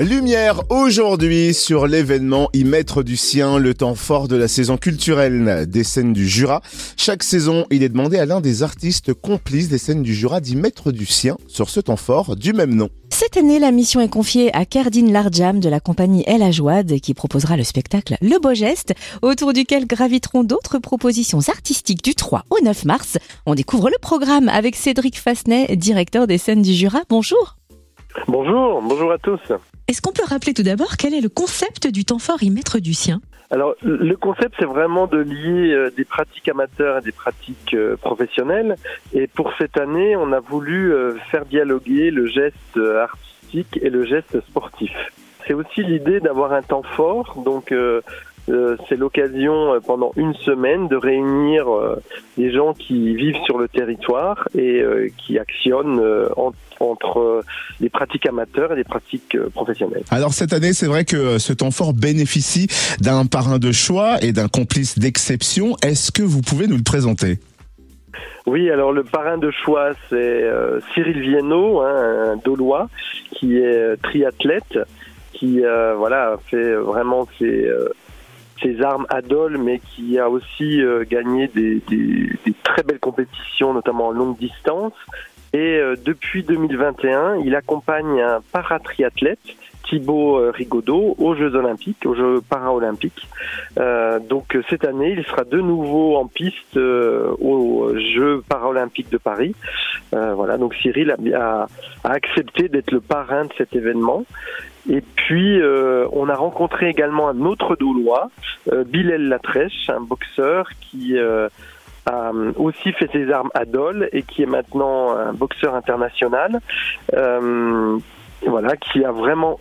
Lumière aujourd'hui sur l'événement Y mettre du sien, le temps fort de la saison culturelle des scènes du Jura. Chaque saison, il est demandé à l'un des artistes complices des scènes du Jura d'y mettre du sien sur ce temps fort du même nom. Cette année, la mission est confiée à Kerdine Larjam de la compagnie El Ajouad qui proposera le spectacle Le Beau Geste, autour duquel graviteront d'autres propositions artistiques du 3 au 9 mars. On découvre le programme avec Cédric Fasnet, directeur des scènes du Jura. Bonjour. Bonjour, bonjour à tous. Est-ce qu'on peut rappeler tout d'abord quel est le concept du temps fort y mettre du sien alors, le concept, c'est vraiment de lier euh, des pratiques amateurs et des pratiques euh, professionnelles. Et pour cette année, on a voulu euh, faire dialoguer le geste artistique et le geste sportif. C'est aussi l'idée d'avoir un temps fort, donc euh, c'est l'occasion euh, pendant une semaine de réunir euh, des gens qui vivent sur le territoire et qui actionnent entre les pratiques amateurs et les pratiques professionnelles. Alors cette année, c'est vrai que ce temps fort bénéficie d'un parrain de choix et d'un complice d'exception. Est-ce que vous pouvez nous le présenter? Oui, alors le parrain de choix, c'est Cyril Viennot, hein, un Dolois, qui est triathlète, qui voilà fait vraiment ses ses armes à Dole, mais qui a aussi euh, gagné des, très belles compétitions, notamment en longue distance. Et euh, depuis 2021, il accompagne un paratriathlète, Thibaut euh, Rigaudot, aux Jeux Olympiques, aux Jeux Paralympiques. donc cette année, il sera de nouveau en piste aux Jeux Paralympiques de Paris. voilà, donc Cyril a accepté d'être le parrain de cet événement. Et puis, euh, on a rencontré également un autre Doulois, euh, Bilal Latrèche, un boxeur qui euh, a aussi fait ses armes à Dole et qui est maintenant un boxeur international. Euh, voilà, qui a vraiment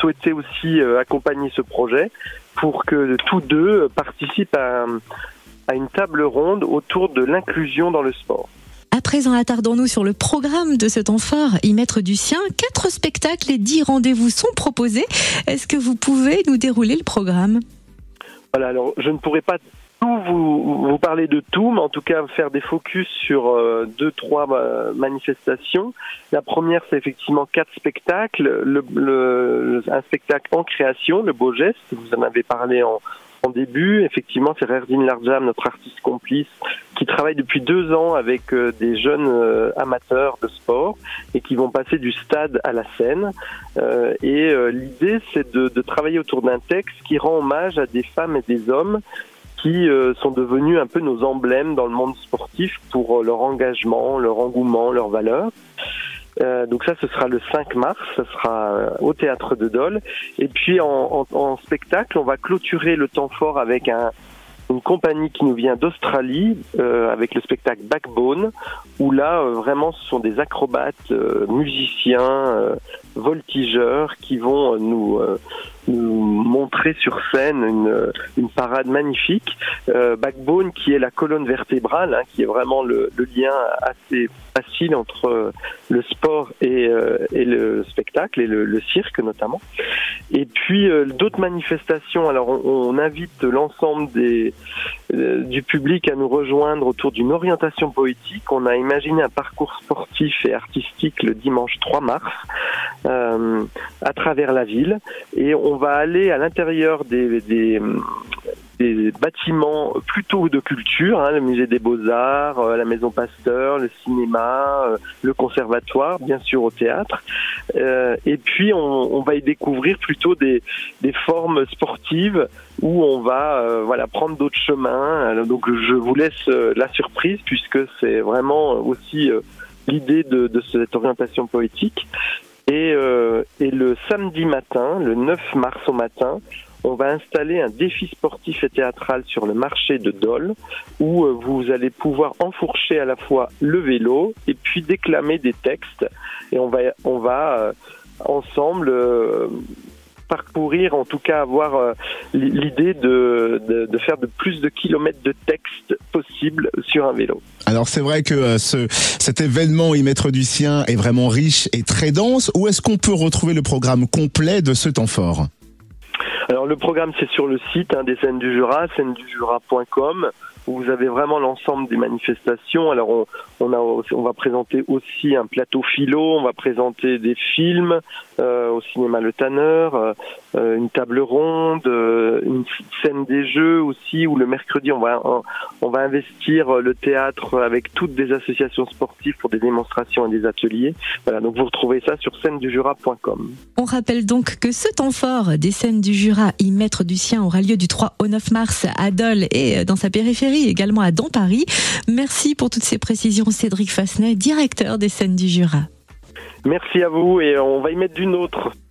souhaité aussi accompagner ce projet pour que tous deux participent à, à une table ronde autour de l'inclusion dans le sport. Présent, attardons-nous sur le programme de ce temps y mettre du sien. Quatre spectacles et dix rendez-vous sont proposés. Est-ce que vous pouvez nous dérouler le programme? Voilà, alors je ne pourrais pas vous, vous, parler de tout, mais en tout cas faire des focus sur euh, deux, trois euh, manifestations. La première, c'est effectivement quatre spectacles. Le, un spectacle en création, le beau geste, vous en avez parlé en, en début, effectivement, c'est Rerdine Larjam, notre artiste complice, qui travaille depuis deux ans avec euh, des jeunes euh, amateurs de sport et qui vont passer du stade à la scène. Euh, et l'idée, c'est de, de, travailler autour d'un texte qui rend hommage à des femmes et des hommes qui sont devenus un peu nos emblèmes dans le monde sportif pour leur engagement, leur engouement, leurs valeurs. Euh, donc ça, ce sera le 5 mars, ce sera euh, au théâtre de Dole. Et puis en, en, en, spectacle, on va clôturer le temps fort avec un, une compagnie qui nous vient d'Australie euh, avec le spectacle Backbone, où là euh, vraiment ce sont des acrobates, musiciens, voltigeurs qui vont nous nous montrer sur scène une, une parade magnifique. Euh, Backbone, qui est la colonne vertébrale, hein, qui est vraiment le, le, lien assez facile entre le sport et, euh, et le spectacle et le, le, cirque notamment. Et puis euh, d'autres manifestations. Alors on, on invite l'ensemble des euh, du public à nous rejoindre autour d'une orientation poétique. On a imaginé un parcours sportif et artistique le dimanche 3 mars euh, à travers la ville et on va aller à l'intérieur des, des bâtiments plutôt de culture, hein, le musée des beaux-arts, euh, la maison Pasteur, le cinéma, euh, le conservatoire, bien sûr au théâtre. Euh, et puis on, on, va y découvrir plutôt des, des formes sportives où on va euh, voilà prendre d'autres chemins. Donc je vous laisse la surprise puisque c'est vraiment aussi l'idée de, de, cette orientation poétique. Et, et le samedi matin, le 9 mars au matin, on va installer un défi sportif et théâtral sur le marché de Dole où euh, vous allez pouvoir enfourcher à la fois le vélo et puis déclamer des textes et on va on va euh, ensemble euh, parcourir, en tout cas avoir l'idée de, de, faire de plus de kilomètres de texte possible sur un vélo. Alors c'est vrai que ce, cet événement y mettre du sien est vraiment riche et très dense. Où est-ce qu'on peut retrouver le programme complet de ce temps fort? Alors le programme c'est sur le site hein, des scènes du Jura, scènes du Jura.com. où vous avez vraiment l'ensemble des manifestations. Alors on, va présenter aussi un plateau philo, on va présenter des films euh, au cinéma Le Tanner, euh, une table ronde, euh, une scène des jeux aussi, où le mercredi on va on va investir le théâtre avec toutes des associations sportives pour des démonstrations et des ateliers. Voilà, donc vous retrouvez ça sur scène du Jura.com. On rappelle donc que ce temps fort des scènes du Jura, y mettre du sien, aura lieu du 3 au 9 mars à Dole et dans sa périphérie, également à Dans Paris. Merci pour toutes ces précisions, Cédric Fassenet, directeur des scènes du Jura. Merci à vous et on va y mettre d'une autre.